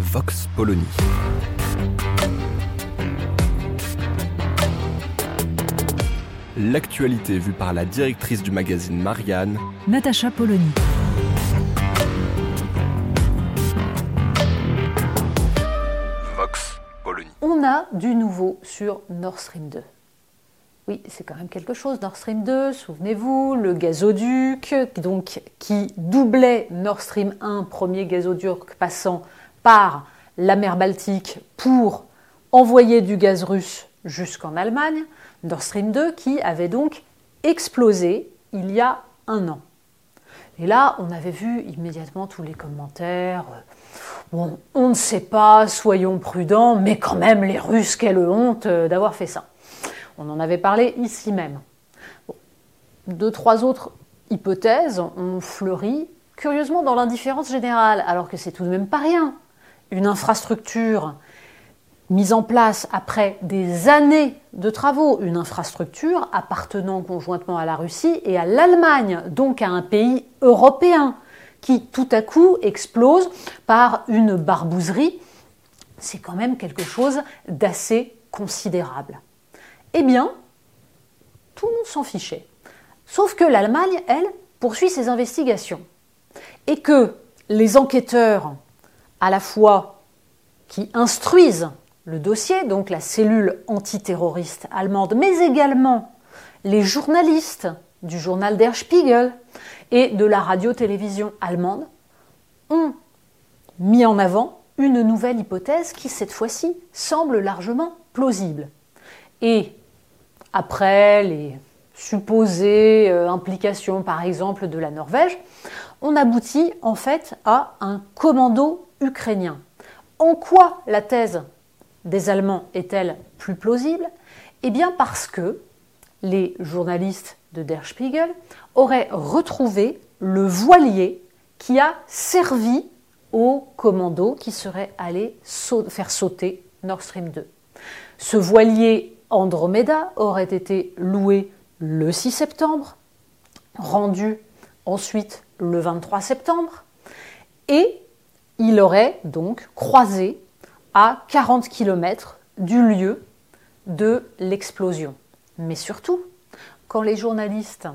Vox Polony. L'actualité vue par la directrice du magazine Marianne, Natacha Polony. Vox Polony. On a du nouveau sur Nord Stream 2. Oui, c'est quand même quelque chose, Nord Stream 2, souvenez-vous, le gazoduc, donc, qui doublait Nord Stream 1, premier gazoduc passant par la mer Baltique pour envoyer du gaz russe jusqu'en Allemagne. Nord Stream 2 qui avait donc explosé il y a un an. Et là, on avait vu immédiatement tous les commentaires. euh, Bon, on ne sait pas, soyons prudents, mais quand même, les Russes, quelle honte euh, d'avoir fait ça. On en avait parlé ici même. Deux, trois autres hypothèses ont fleuri, curieusement dans l'indifférence générale, alors que c'est tout de même pas rien. Une infrastructure mise en place après des années de travaux, une infrastructure appartenant conjointement à la Russie et à l'Allemagne, donc à un pays européen, qui tout à coup explose par une barbouzerie, c'est quand même quelque chose d'assez considérable. Eh bien, tout le monde s'en fichait. Sauf que l'Allemagne, elle, poursuit ses investigations. Et que les enquêteurs, à la fois qui instruisent le dossier, donc la cellule antiterroriste allemande, mais également les journalistes du journal Der Spiegel et de la radio-télévision allemande ont mis en avant une nouvelle hypothèse qui, cette fois-ci, semble largement plausible. Et après les supposées euh, implications, par exemple, de la Norvège, on aboutit en fait à un commando ukrainien. En quoi la thèse des Allemands est-elle plus plausible? Eh bien parce que les journalistes de Der Spiegel auraient retrouvé le voilier qui a servi au commando qui serait allé sau- faire sauter Nord Stream 2. Ce voilier Andromeda aurait été loué le 6 septembre, rendu ensuite le 23 septembre, et il aurait donc croisé à 40 km du lieu de l'explosion. Mais surtout, quand les journalistes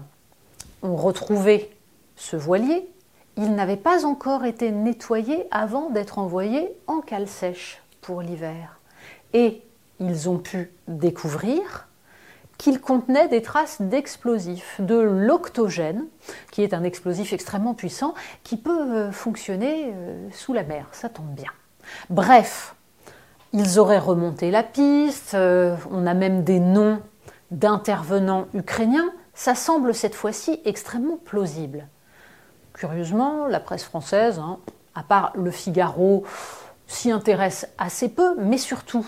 ont retrouvé ce voilier, il n'avait pas encore été nettoyé avant d'être envoyé en cale sèche pour l'hiver. Et ils ont pu découvrir qu'il contenait des traces d'explosifs, de l'octogène, qui est un explosif extrêmement puissant qui peut euh, fonctionner euh, sous la mer. Ça tombe bien. Bref, ils auraient remonté la piste, euh, on a même des noms d'intervenants ukrainiens. Ça semble cette fois-ci extrêmement plausible. Curieusement, la presse française, hein, à part Le Figaro, s'y intéresse assez peu, mais surtout,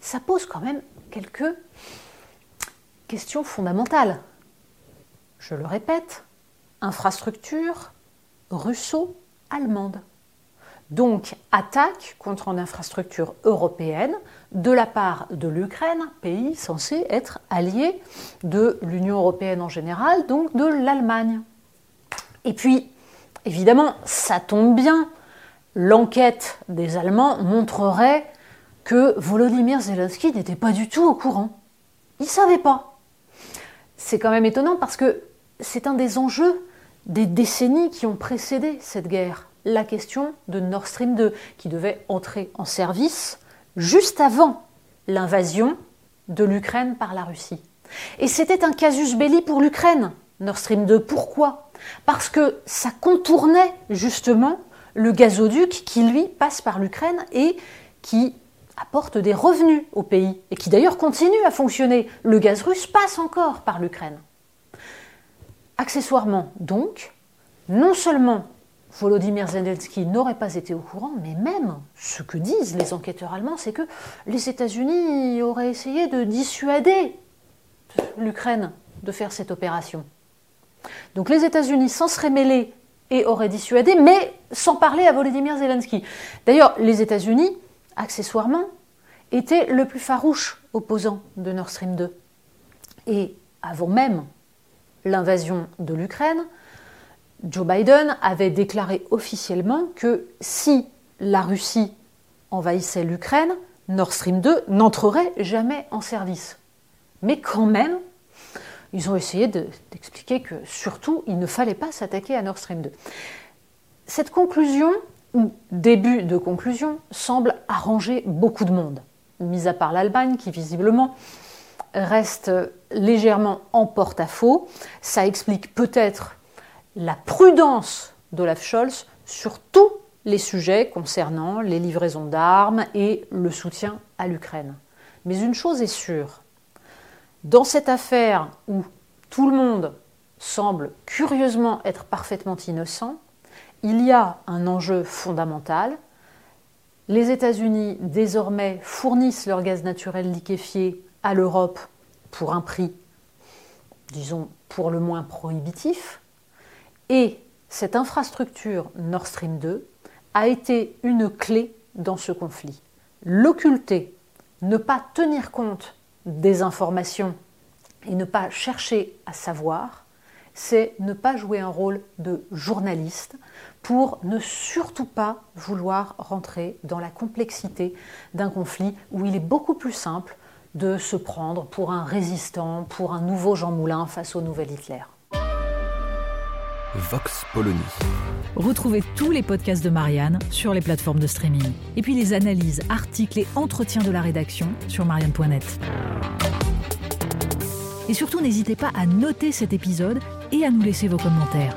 ça pose quand même quelques questions fondamentales. Je le répète, infrastructure russo-allemande. Donc, attaque contre une infrastructure européenne de la part de l'Ukraine, pays censé être allié de l'Union européenne en général, donc de l'Allemagne. Et puis, évidemment, ça tombe bien, l'enquête des Allemands montrerait que Volodymyr Zelensky n'était pas du tout au courant. Il ne savait pas. C'est quand même étonnant parce que c'est un des enjeux des décennies qui ont précédé cette guerre. La question de Nord Stream 2, qui devait entrer en service juste avant l'invasion de l'Ukraine par la Russie. Et c'était un casus belli pour l'Ukraine, Nord Stream 2. Pourquoi? Parce que ça contournait justement le gazoduc qui, lui, passe par l'Ukraine et qui apporte des revenus au pays et qui d'ailleurs continue à fonctionner. Le gaz russe passe encore par l'Ukraine. Accessoirement, donc, non seulement Volodymyr Zelensky n'aurait pas été au courant, mais même ce que disent les enquêteurs allemands, c'est que les États-Unis auraient essayé de dissuader l'Ukraine de faire cette opération. Donc les États-Unis s'en seraient mêlés et auraient dissuadé, mais sans parler à Volodymyr Zelensky. D'ailleurs, les États-Unis, accessoirement, étaient le plus farouche opposant de Nord Stream 2. Et avant même l'invasion de l'Ukraine, Joe Biden avait déclaré officiellement que si la Russie envahissait l'Ukraine, Nord Stream 2 n'entrerait jamais en service. Mais quand même, ils ont essayé d'expliquer que surtout, il ne fallait pas s'attaquer à Nord Stream 2. Cette conclusion, ou début de conclusion, semble arranger beaucoup de monde, mis à part l'Allemagne qui visiblement reste légèrement en porte-à-faux. Ça explique peut-être la prudence d'Olaf Scholz sur tous les sujets concernant les livraisons d'armes et le soutien à l'Ukraine. Mais une chose est sûre, dans cette affaire où tout le monde semble curieusement être parfaitement innocent, il y a un enjeu fondamental. Les États-Unis désormais fournissent leur gaz naturel liquéfié à l'Europe pour un prix, disons, pour le moins prohibitif. Et cette infrastructure Nord Stream 2 a été une clé dans ce conflit. L'occulter, ne pas tenir compte des informations et ne pas chercher à savoir, c'est ne pas jouer un rôle de journaliste pour ne surtout pas vouloir rentrer dans la complexité d'un conflit où il est beaucoup plus simple de se prendre pour un résistant, pour un nouveau Jean Moulin face au nouvel Hitler. Vox Polony. Retrouvez tous les podcasts de Marianne sur les plateformes de streaming. Et puis les analyses, articles et entretiens de la rédaction sur marianne.net. Et surtout, n'hésitez pas à noter cet épisode et à nous laisser vos commentaires.